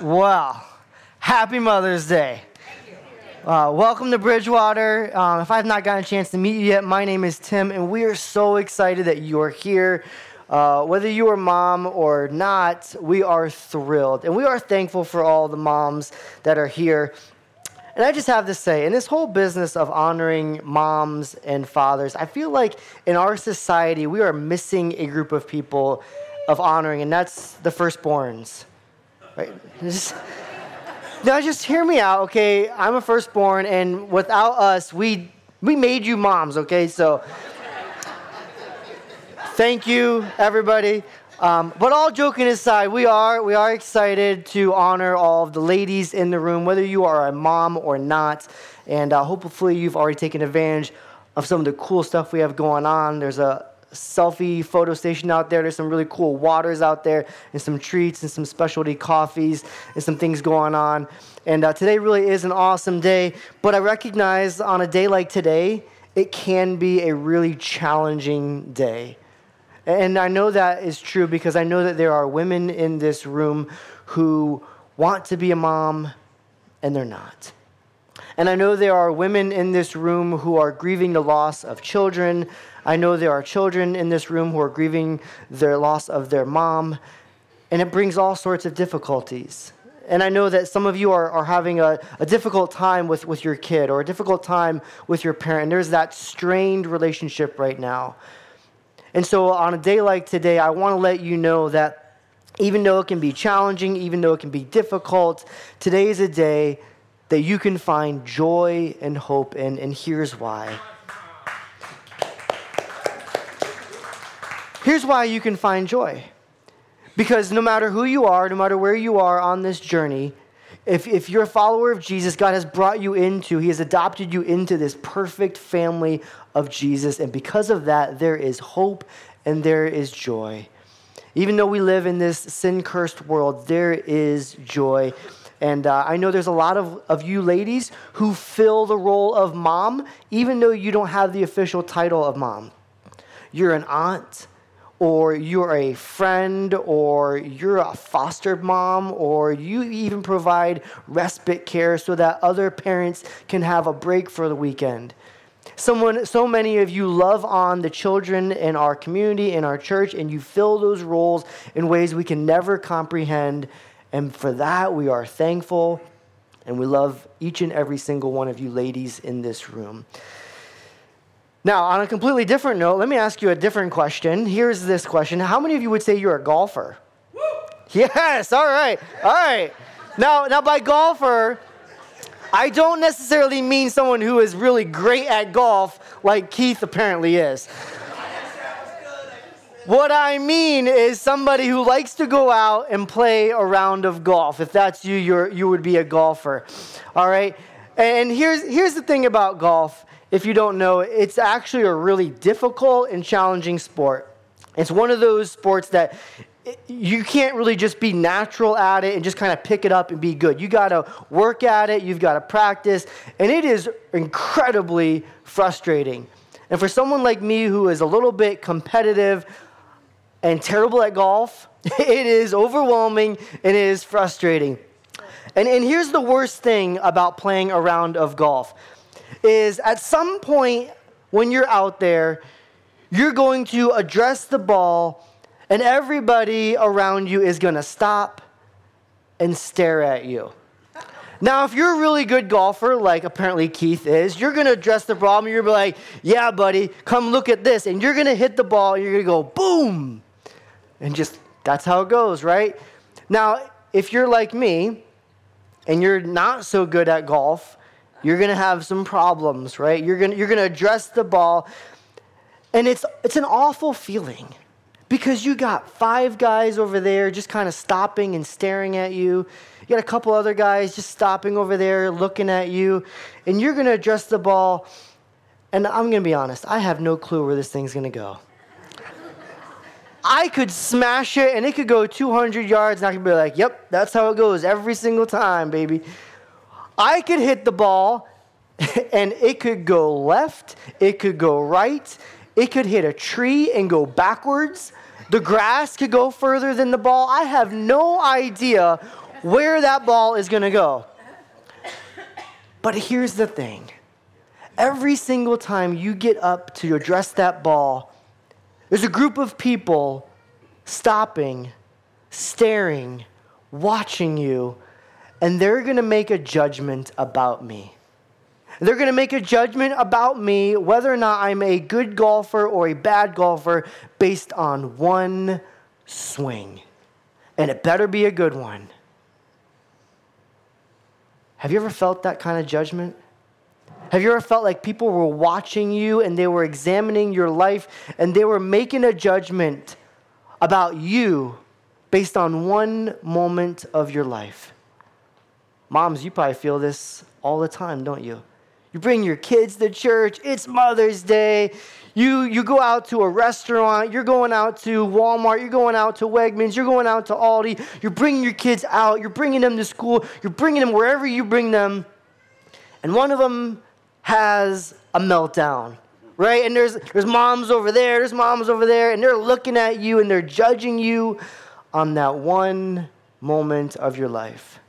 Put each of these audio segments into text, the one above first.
Wow. Happy Mother's Day. Uh, welcome to Bridgewater. Um, if I've not gotten a chance to meet you yet, my name is Tim, and we are so excited that you are here. Uh, whether you are mom or not, we are thrilled. And we are thankful for all the moms that are here. And I just have to say, in this whole business of honoring moms and fathers, I feel like in our society, we are missing a group of people of honoring, and that's the firstborns. Right? Just, now, just hear me out, okay? I'm a firstborn, and without us, we we made you moms, okay? So, thank you, everybody. Um, but all joking aside, we are we are excited to honor all of the ladies in the room, whether you are a mom or not. And uh, hopefully, you've already taken advantage of some of the cool stuff we have going on. There's a selfie photo station out there. There's some really cool waters out there, and some treats, and some specialty coffees, and some things going on. And uh, today really is an awesome day. But I recognize on a day like today, it can be a really challenging day. And I know that is true because I know that there are women in this room who want to be a mom and they're not. And I know there are women in this room who are grieving the loss of children. I know there are children in this room who are grieving their loss of their mom. And it brings all sorts of difficulties. And I know that some of you are, are having a, a difficult time with, with your kid or a difficult time with your parent. There's that strained relationship right now. And so, on a day like today, I want to let you know that even though it can be challenging, even though it can be difficult, today is a day that you can find joy and hope in, and here's why. Here's why you can find joy. Because no matter who you are, no matter where you are on this journey, if, if you're a follower of Jesus, God has brought you into, He has adopted you into this perfect family of Jesus. And because of that, there is hope and there is joy. Even though we live in this sin cursed world, there is joy. And uh, I know there's a lot of, of you ladies who fill the role of mom, even though you don't have the official title of mom. You're an aunt, or you're a friend, or you're a foster mom, or you even provide respite care so that other parents can have a break for the weekend. Someone, so many of you love on the children in our community, in our church, and you fill those roles in ways we can never comprehend. And for that, we are thankful, and we love each and every single one of you ladies in this room. Now, on a completely different note, let me ask you a different question. Here's this question How many of you would say you're a golfer? Woo! Yes, all right, all right. Now, now by golfer, I don't necessarily mean someone who is really great at golf like Keith apparently is. What I mean is somebody who likes to go out and play a round of golf. If that's you, you're, you would be a golfer. All right? And here's, here's the thing about golf if you don't know, it's actually a really difficult and challenging sport. It's one of those sports that you can't really just be natural at it and just kind of pick it up and be good. You got to work at it, you've got to practice, and it is incredibly frustrating. And for someone like me who is a little bit competitive and terrible at golf, it is overwhelming and it is frustrating. And, and here's the worst thing about playing a round of golf is at some point when you're out there, you're going to address the ball, and everybody around you is going to stop and stare at you. Now, if you're a really good golfer, like apparently Keith is, you're going to address the and you're going to be like, yeah, buddy, come look at this. And you're going to hit the ball and you're going to go, boom. And just, that's how it goes, right? Now, if you're like me and you're not so good at golf, you're going to have some problems, right? You're going you're going to address the ball. And it's, it's an awful feeling because you got five guys over there just kind of stopping and staring at you. You got a couple other guys just stopping over there looking at you. And you're going to address the ball. And I'm going to be honest, I have no clue where this thing's going to go. I could smash it and it could go 200 yards, and I could be like, yep, that's how it goes every single time, baby. I could hit the ball and it could go left, it could go right, it could hit a tree and go backwards. The grass could go further than the ball. I have no idea where that ball is going to go. But here's the thing every single time you get up to address that ball, there's a group of people stopping, staring, watching you, and they're going to make a judgment about me. They're going to make a judgment about me whether or not I'm a good golfer or a bad golfer based on one swing. And it better be a good one. Have you ever felt that kind of judgment? Have you ever felt like people were watching you and they were examining your life and they were making a judgment about you based on one moment of your life? Moms, you probably feel this all the time, don't you? You bring your kids to church, it's Mother's Day. You, you go out to a restaurant, you're going out to Walmart, you're going out to Wegmans, you're going out to Aldi, you're bringing your kids out, you're bringing them to school, you're bringing them wherever you bring them. And one of them has a meltdown, right? And there's, there's moms over there, there's moms over there, and they're looking at you and they're judging you on that one moment of your life.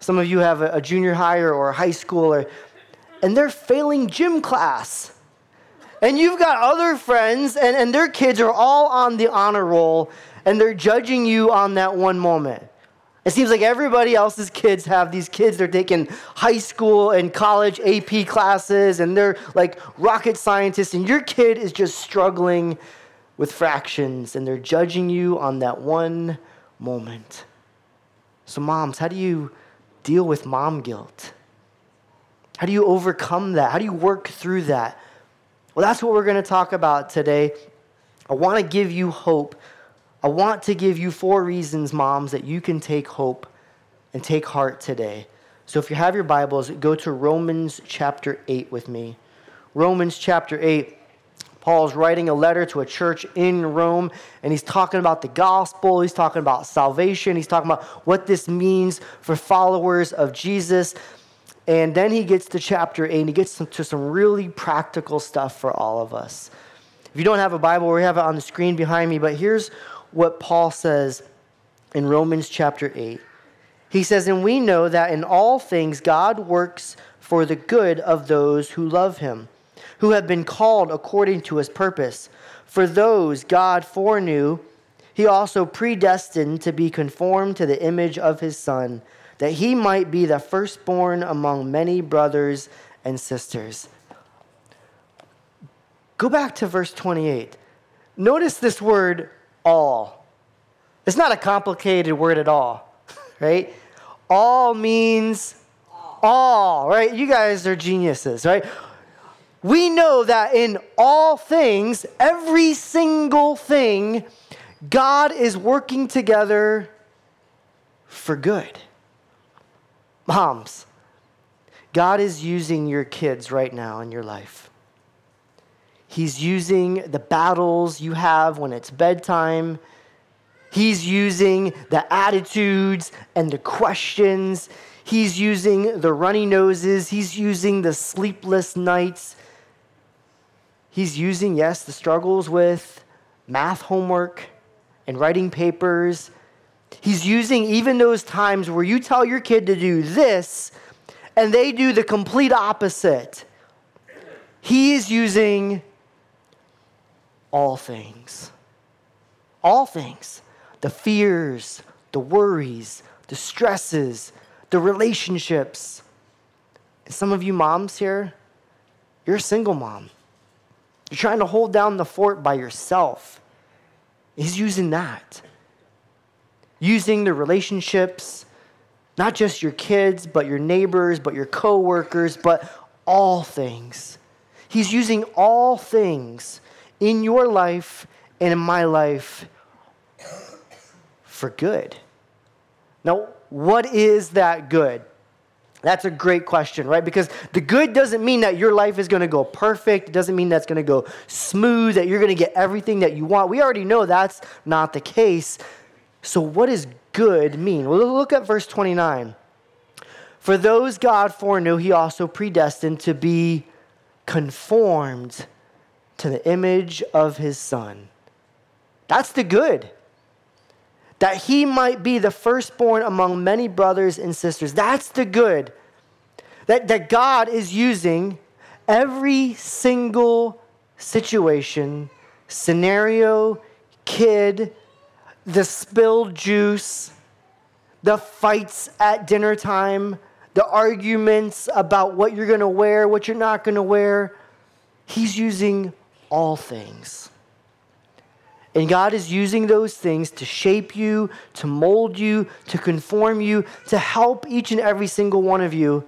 Some of you have a, a junior high or a high school, or, and they're failing gym class. And you've got other friends, and, and their kids are all on the honor roll, and they're judging you on that one moment. It seems like everybody else's kids have these kids, they're taking high school and college AP classes, and they're like rocket scientists, and your kid is just struggling with fractions, and they're judging you on that one moment. So, moms, how do you deal with mom guilt? How do you overcome that? How do you work through that? Well, that's what we're going to talk about today. I want to give you hope. I want to give you four reasons, moms, that you can take hope and take heart today. So if you have your Bibles, go to Romans chapter 8 with me. Romans chapter 8. Paul's writing a letter to a church in Rome, and he's talking about the gospel. He's talking about salvation. He's talking about what this means for followers of Jesus. And then he gets to chapter 8 and he gets to some really practical stuff for all of us. If you don't have a Bible, we have it on the screen behind me, but here's what Paul says in Romans chapter 8. He says, And we know that in all things God works for the good of those who love him, who have been called according to his purpose. For those God foreknew, he also predestined to be conformed to the image of his Son that he might be the firstborn among many brothers and sisters. Go back to verse 28. Notice this word all. It's not a complicated word at all, right? All means all, right? You guys are geniuses, right? We know that in all things, every single thing, God is working together for good. Moms, God is using your kids right now in your life. He's using the battles you have when it's bedtime. He's using the attitudes and the questions. He's using the runny noses. He's using the sleepless nights. He's using, yes, the struggles with math homework and writing papers He's using even those times where you tell your kid to do this and they do the complete opposite. He is using all things. All things. The fears, the worries, the stresses, the relationships. And some of you moms here, you're a single mom. You're trying to hold down the fort by yourself. He's using that using the relationships, not just your kids, but your neighbors, but your coworkers, but all things. He's using all things in your life and in my life for good. Now, what is that good? That's a great question, right? Because the good doesn't mean that your life is going to go perfect. It doesn't mean that's going to go smooth, that you're going to get everything that you want. We already know that's not the case. So, what does good mean? Well, look at verse 29. For those God foreknew, he also predestined to be conformed to the image of his Son. That's the good. That he might be the firstborn among many brothers and sisters. That's the good. That, that God is using every single situation, scenario, kid, the spilled juice, the fights at dinner time, the arguments about what you're going to wear, what you're not going to wear. He's using all things. And God is using those things to shape you, to mold you, to conform you, to help each and every single one of you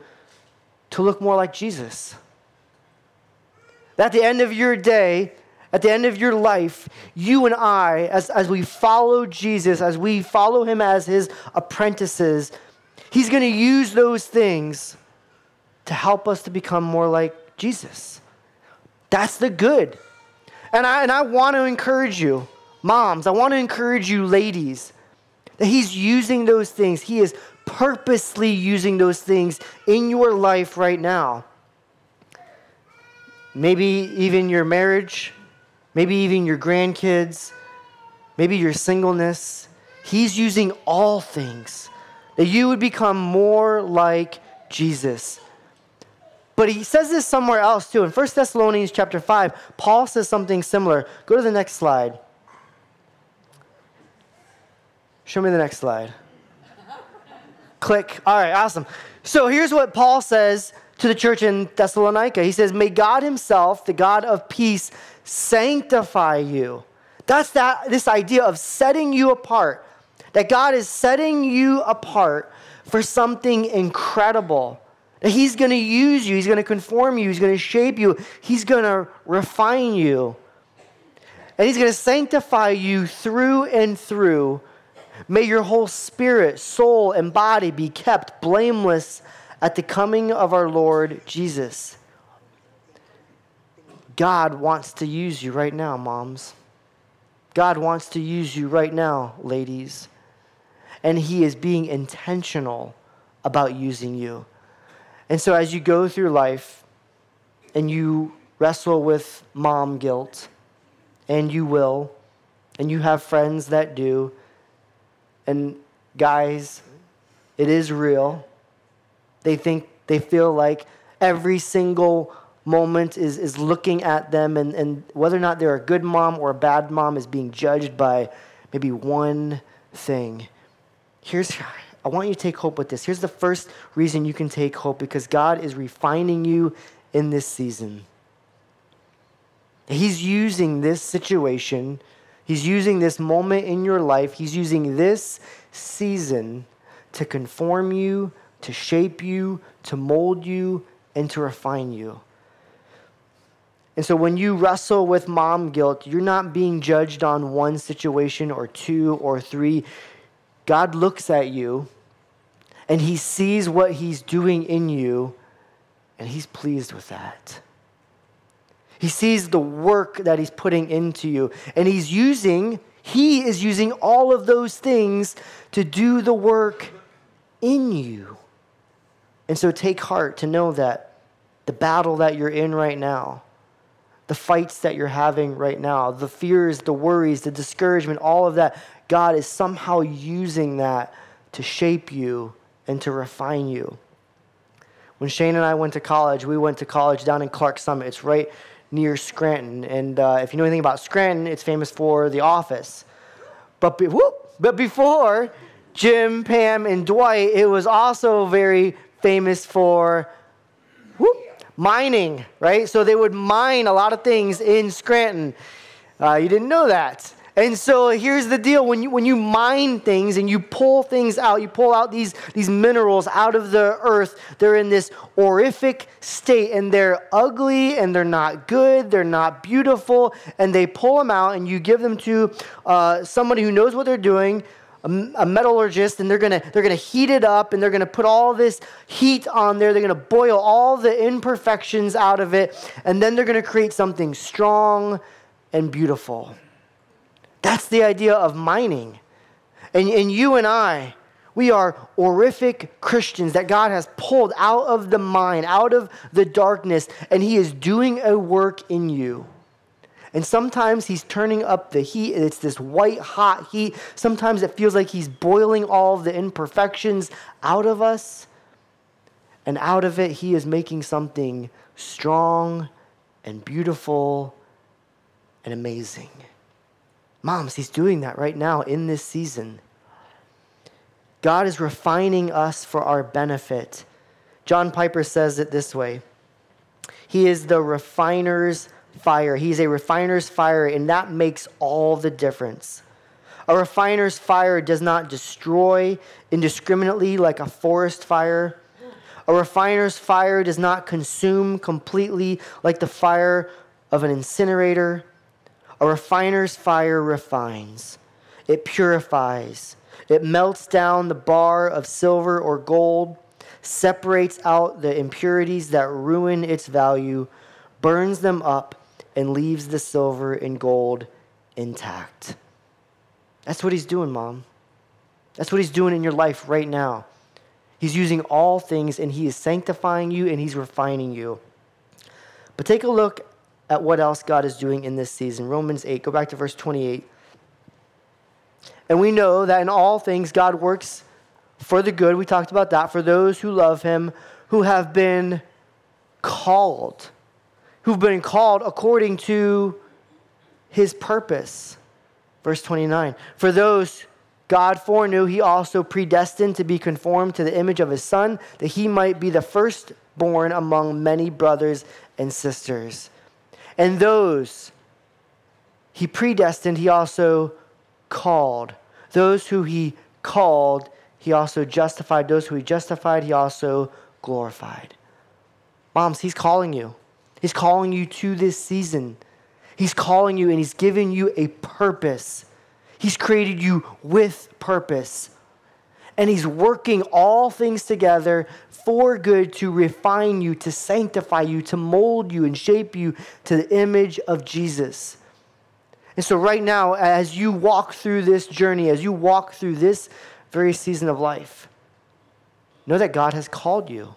to look more like Jesus. At the end of your day, at the end of your life, you and I, as, as we follow Jesus, as we follow him as his apprentices, he's going to use those things to help us to become more like Jesus. That's the good. And I, and I want to encourage you, moms, I want to encourage you, ladies, that he's using those things. He is purposely using those things in your life right now. Maybe even your marriage, maybe even your grandkids, maybe your singleness. He's using all things that you would become more like Jesus. But he says this somewhere else too. In 1 Thessalonians chapter 5, Paul says something similar. Go to the next slide. Show me the next slide. Click. All right, awesome. So here's what Paul says to the church in Thessalonica. He says, May God Himself, the God of peace, sanctify you. That's that this idea of setting you apart. That God is setting you apart for something incredible. That He's going to use you, He's going to conform you, He's going to shape you, He's going to refine you. And He's going to sanctify you through and through. May your whole spirit, soul, and body be kept blameless at the coming of our Lord Jesus. God wants to use you right now, moms. God wants to use you right now, ladies. And He is being intentional about using you. And so, as you go through life and you wrestle with mom guilt, and you will, and you have friends that do, and guys, it is real. They think, they feel like every single moment is, is looking at them, and, and whether or not they're a good mom or a bad mom is being judged by maybe one thing. Here's I want you to take hope with this. Here's the first reason you can take hope because God is refining you in this season. He's using this situation, He's using this moment in your life, He's using this season to conform you, to shape you, to mold you, and to refine you. And so when you wrestle with mom guilt, you're not being judged on one situation or two or three. God looks at you and he sees what he's doing in you and he's pleased with that. He sees the work that he's putting into you and he's using he is using all of those things to do the work in you. And so take heart to know that the battle that you're in right now, the fights that you're having right now, the fears, the worries, the discouragement, all of that, God is somehow using that to shape you and to refine you. When Shane and I went to college, we went to college down in Clark Summit. It's right near Scranton. And uh, if you know anything about Scranton, it's famous for The Office. But, be, whoop, but before Jim, Pam, and Dwight, it was also very famous for whoop, mining, right? So they would mine a lot of things in Scranton. Uh, you didn't know that. And so here's the deal when you, when you mine things and you pull things out, you pull out these, these minerals out of the earth, they're in this horrific state and they're ugly and they're not good, they're not beautiful, and they pull them out and you give them to uh, somebody who knows what they're doing. A, a metallurgist, and they're gonna they're gonna heat it up, and they're gonna put all this heat on there. They're gonna boil all the imperfections out of it, and then they're gonna create something strong and beautiful. The idea of mining. And, and you and I, we are horrific Christians that God has pulled out of the mine, out of the darkness, and He is doing a work in you. And sometimes he's turning up the heat, it's this white hot heat. Sometimes it feels like he's boiling all the imperfections out of us. And out of it, he is making something strong and beautiful and amazing. Moms, he's doing that right now in this season. God is refining us for our benefit. John Piper says it this way He is the refiner's fire. He's a refiner's fire, and that makes all the difference. A refiner's fire does not destroy indiscriminately like a forest fire. A refiner's fire does not consume completely like the fire of an incinerator. A refiner's fire refines, it purifies, it melts down the bar of silver or gold, separates out the impurities that ruin its value, burns them up, and leaves the silver and gold intact. That's what he's doing, Mom. That's what he's doing in your life right now. He's using all things and he is sanctifying you and he's refining you. But take a look at what else God is doing in this season. Romans 8, go back to verse 28. And we know that in all things God works for the good. We talked about that. For those who love him, who have been called who've been called according to his purpose. Verse 29 For those God foreknew, he also predestined to be conformed to the image of his son, that he might be the firstborn among many brothers and sisters. And those he predestined, he also called. Those who he called, he also justified. Those who he justified, he also glorified. Moms, he's calling you. He's calling you to this season. He's calling you and He's giving you a purpose. He's created you with purpose. And He's working all things together for good to refine you, to sanctify you, to mold you and shape you to the image of Jesus. And so, right now, as you walk through this journey, as you walk through this very season of life, know that God has called you.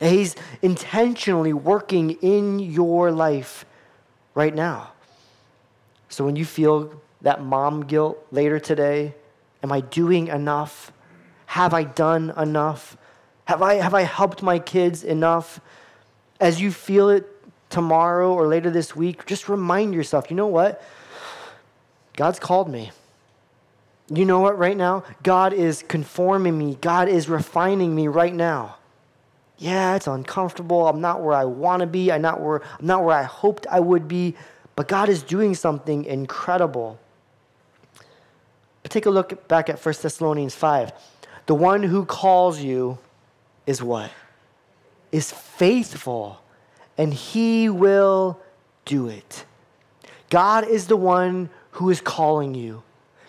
He's intentionally working in your life right now. So when you feel that mom guilt later today, am I doing enough? Have I done enough? Have I, have I helped my kids enough? As you feel it tomorrow or later this week, just remind yourself you know what? God's called me. You know what, right now? God is conforming me, God is refining me right now yeah, it's uncomfortable. I'm not where I want to be. I'm not where I'm not where I hoped I would be, but God is doing something incredible. But take a look back at 1 Thessalonians 5. The one who calls you is what? Is faithful, and he will do it. God is the one who is calling you.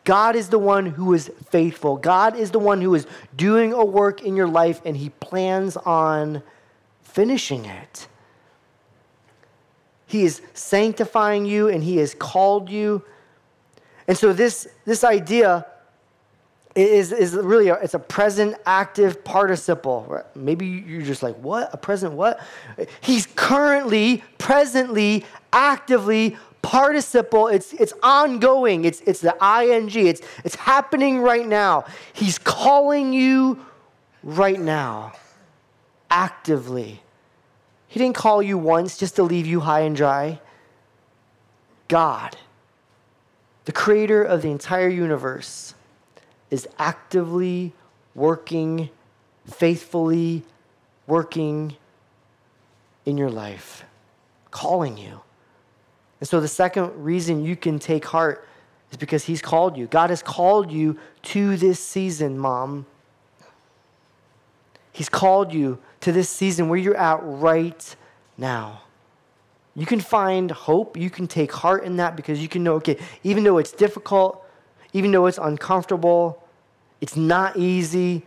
God is the one who is faithful. God is the one who is doing a work in your life and he plans on finishing it. He is sanctifying you and he has called you. And so this, this idea is, is really a, it's a present active participle. Maybe you're just like, what? A present what? He's currently, presently, actively participle, it's, it's ongoing, it's, it's the ing, it's, it's happening right now. He's calling you right now, actively. He didn't call you once just to leave you high and dry. God, the creator of the entire universe, is actively working, faithfully working in your life, calling you. And so the second reason you can take heart is because He's called you. God has called you to this season, mom. He's called you to this season where you're at right now. You can find hope. You can take heart in that because you can know, okay, even though it's difficult, even though it's uncomfortable, it's not easy,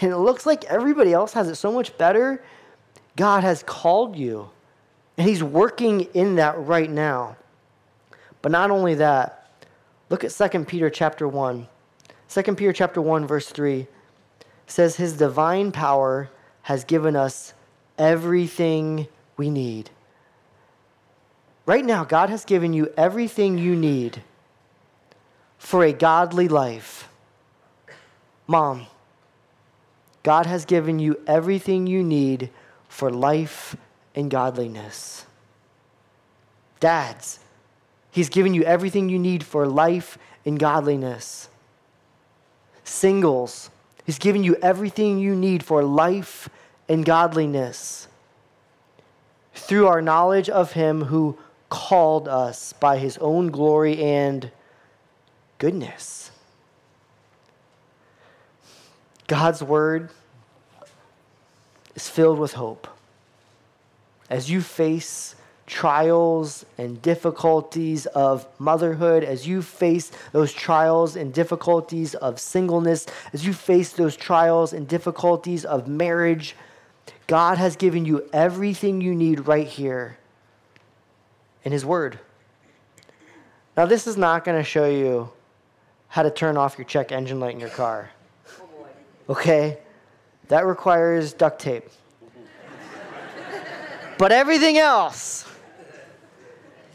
and it looks like everybody else has it so much better, God has called you. And he's working in that right now. But not only that, look at 2 Peter chapter 1. 2 Peter chapter 1 verse 3 says his divine power has given us everything we need. right now, God has given you everything you need for a godly life. Mom, God has given you everything you need for life and godliness. Dads, He's given you everything you need for life and godliness. Singles, He's given you everything you need for life and godliness. Through our knowledge of Him who called us by His own glory and goodness. God's Word is filled with hope. As you face trials and difficulties of motherhood, as you face those trials and difficulties of singleness, as you face those trials and difficulties of marriage, God has given you everything you need right here in His Word. Now, this is not going to show you how to turn off your check engine light in your car. Okay? That requires duct tape. but everything else,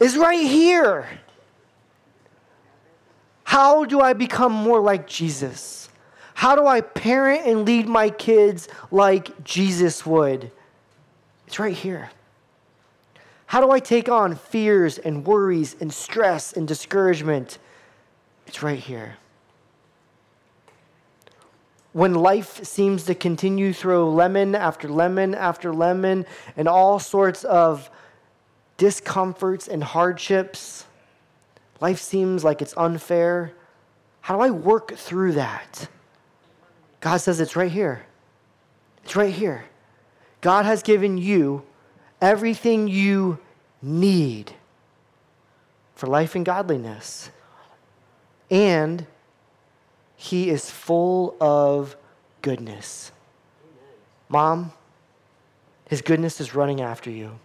is right here. How do I become more like Jesus? How do I parent and lead my kids like Jesus would? It's right here. How do I take on fears and worries and stress and discouragement? It's right here. When life seems to continue through lemon after lemon after lemon and all sorts of discomforts and hardships. Life seems like it's unfair. How do I work through that? God says it's right here. It's right here. God has given you everything you need for life and godliness. And He is full of goodness. Mom, His goodness is running after you.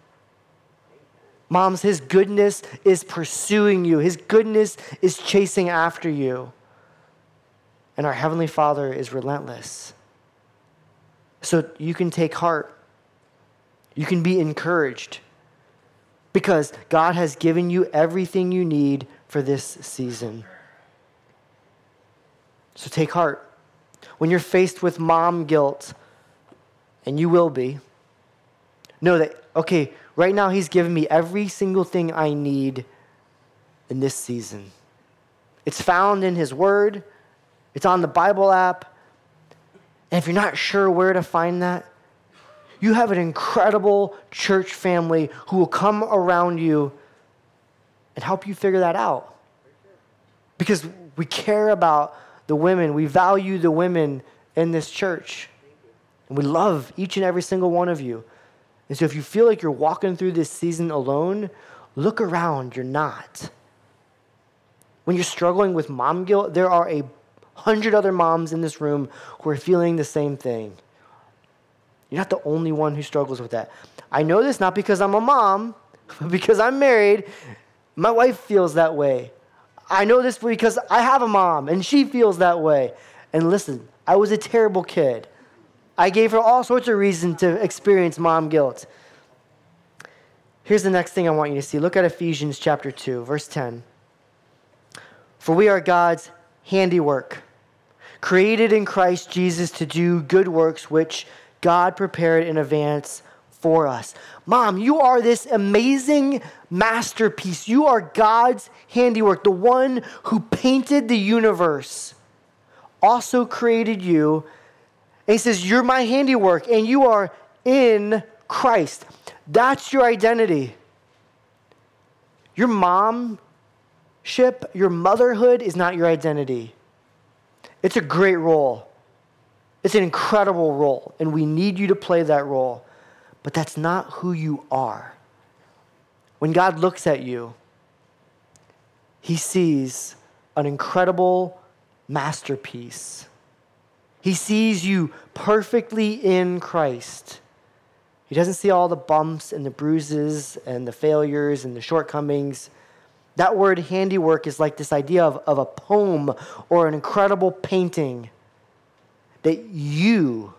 Moms, His goodness is pursuing you, His goodness is chasing after you. And our Heavenly Father is relentless. So you can take heart, you can be encouraged because God has given you everything you need for this season. So take heart. When you're faced with mom guilt, and you will be, know that, okay, Right now, He's given me every single thing I need in this season. It's found in His Word, it's on the Bible app. And if you're not sure where to find that, you have an incredible church family who will come around you and help you figure that out. Because we care about the women, we value the women in this church. And we love each and every single one of you. And so if you feel like you're walking through this season alone, look around. You're not. When you're struggling with mom guilt, there are a hundred other moms in this room who are feeling the same thing. You're not the only one who struggles with that. I know this not because I'm a mom, but because I'm married. My wife feels that way. I know this because I have a mom and she feels that way. And listen, I was a terrible kid. I gave her all sorts of reason to experience mom guilt. Here's the next thing I want you to see. Look at Ephesians chapter 2, verse 10. For we are God's handiwork, created in Christ Jesus to do good works which God prepared in advance for us. Mom, you are this amazing masterpiece. You are God's handiwork, the one who painted the universe, also created you and he says, You're my handiwork, and you are in Christ. That's your identity. Your momship, your motherhood is not your identity. It's a great role. It's an incredible role, and we need you to play that role. But that's not who you are. When God looks at you, he sees an incredible masterpiece he sees you perfectly in Christ. He doesn't see all the bumps and the bruises and the failures and the shortcomings. That word handiwork is like this idea of, of a poem or an incredible painting that you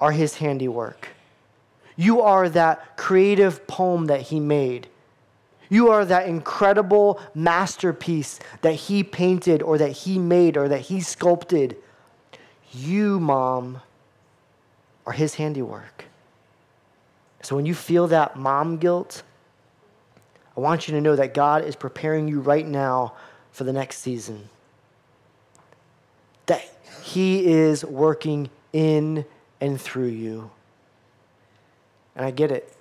are his handiwork. You are that creative poem that he made. You are that incredible masterpiece that He painted or that He made or that He sculpted. You, mom, are His handiwork. So when you feel that mom guilt, I want you to know that God is preparing you right now for the next season. That He is working in and through you. And I get it.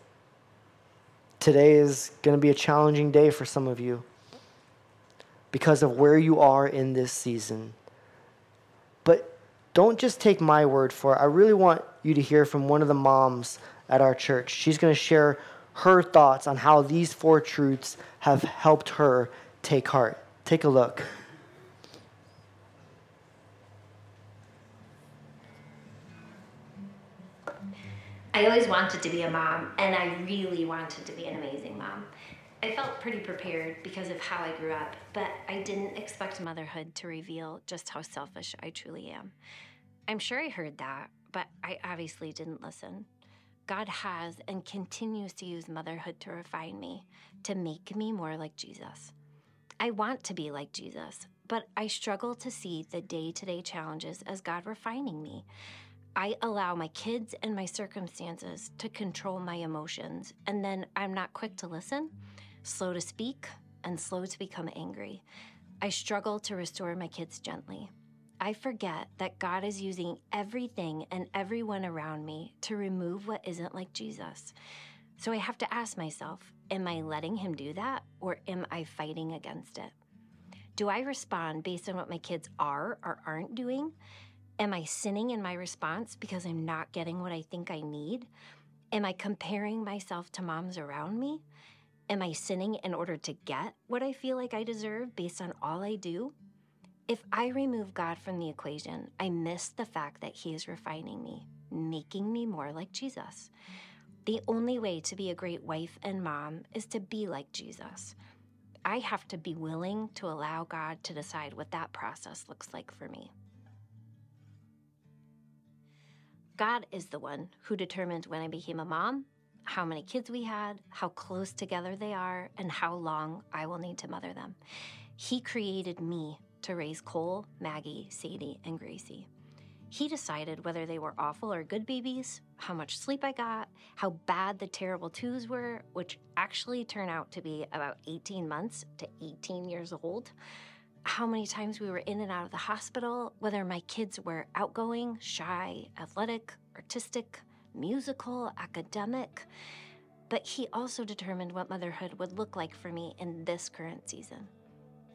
Today is going to be a challenging day for some of you because of where you are in this season. But don't just take my word for it. I really want you to hear from one of the moms at our church. She's going to share her thoughts on how these four truths have helped her take heart. Take a look. I always wanted to be a mom, and I really wanted to be an amazing mom. I felt pretty prepared because of how I grew up, but I didn't expect motherhood to reveal just how selfish I truly am. I'm sure I heard that, but I obviously didn't listen. God has and continues to use motherhood to refine me, to make me more like Jesus. I want to be like Jesus, but I struggle to see the day to day challenges as God refining me. I allow my kids and my circumstances to control my emotions, and then I'm not quick to listen, slow to speak, and slow to become angry. I struggle to restore my kids gently. I forget that God is using everything and everyone around me to remove what isn't like Jesus. So I have to ask myself Am I letting Him do that, or am I fighting against it? Do I respond based on what my kids are or aren't doing? Am I sinning in my response because I'm not getting what I think I need? Am I comparing myself to moms around me? Am I sinning in order to get what I feel like I deserve based on all I do? If I remove God from the equation, I miss the fact that He is refining me, making me more like Jesus. The only way to be a great wife and mom is to be like Jesus. I have to be willing to allow God to decide what that process looks like for me. God is the one who determined when I became a mom, how many kids we had, how close together they are, and how long I will need to mother them. He created me to raise Cole, Maggie, Sadie, and Gracie. He decided whether they were awful or good babies, how much sleep I got, how bad the terrible twos were, which actually turn out to be about 18 months to 18 years old how many times we were in and out of the hospital, whether my kids were outgoing, shy, athletic, artistic, musical, academic. But he also determined what motherhood would look like for me in this current season.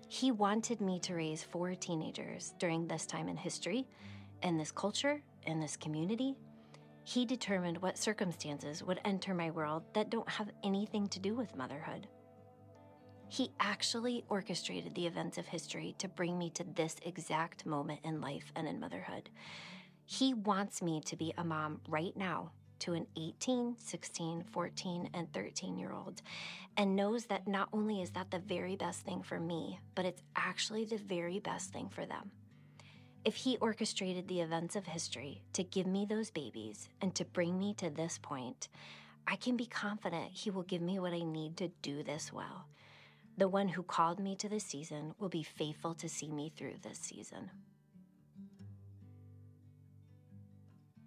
He wanted me to raise four teenagers during this time in history, in this culture, in this community. He determined what circumstances would enter my world that don't have anything to do with motherhood. He actually orchestrated the events of history to bring me to this exact moment in life and in motherhood. He wants me to be a mom right now to an 18, 16, 14, and 13 year old, and knows that not only is that the very best thing for me, but it's actually the very best thing for them. If he orchestrated the events of history to give me those babies and to bring me to this point, I can be confident he will give me what I need to do this well. The one who called me to this season will be faithful to see me through this season.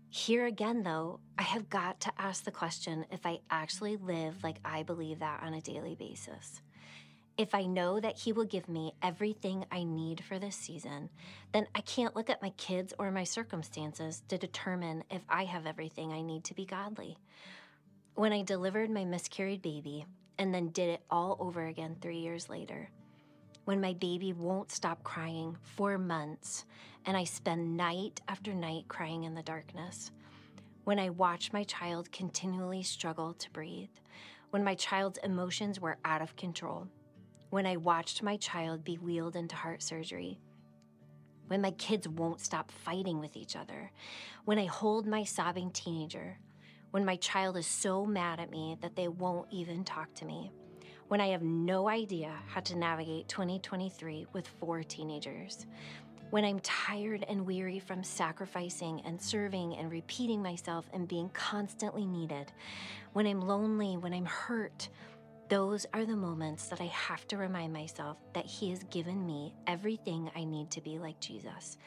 Here again, though, I have got to ask the question if I actually live like I believe that on a daily basis. If I know that He will give me everything I need for this season, then I can't look at my kids or my circumstances to determine if I have everything I need to be godly. When I delivered my miscarried baby, and then did it all over again three years later. When my baby won't stop crying for months, and I spend night after night crying in the darkness. When I watch my child continually struggle to breathe. When my child's emotions were out of control. When I watched my child be wheeled into heart surgery when my kids won't stop fighting with each other, when I hold my sobbing teenager, when my child is so mad at me that they won't even talk to me, when I have no idea how to navigate 2023 with four teenagers, when I'm tired and weary from sacrificing and serving and repeating myself and being constantly needed, when I'm lonely, when I'm hurt, Those are the moments that I have to remind myself that He has given me everything I need to be like Jesus.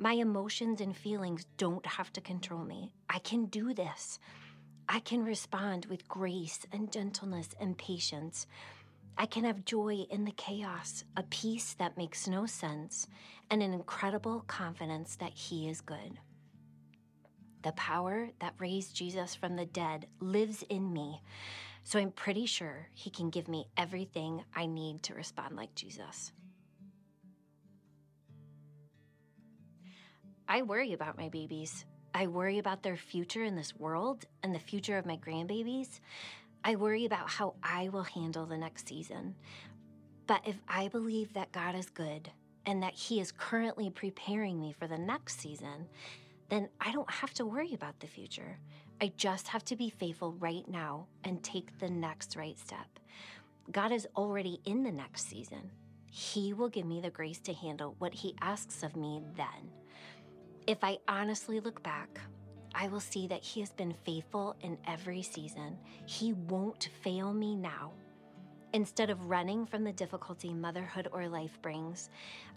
My emotions and feelings don't have to control me. I can do this. I can respond with grace and gentleness and patience. I can have joy in the chaos, a peace that makes no sense, and an incredible confidence that He is good. The power that raised Jesus from the dead lives in me, so I'm pretty sure He can give me everything I need to respond like Jesus. I worry about my babies. I worry about their future in this world and the future of my grandbabies. I worry about how I will handle the next season. But if I believe that God is good and that He is currently preparing me for the next season, then I don't have to worry about the future. I just have to be faithful right now and take the next right step. God is already in the next season. He will give me the grace to handle what He asks of me then. If I honestly look back, I will see that He has been faithful in every season. He won't fail me now. Instead of running from the difficulty motherhood or life brings,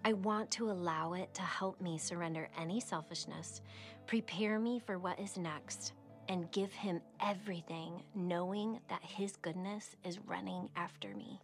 I want to allow it to help me surrender any selfishness, prepare me for what is next, and give Him everything, knowing that His goodness is running after me.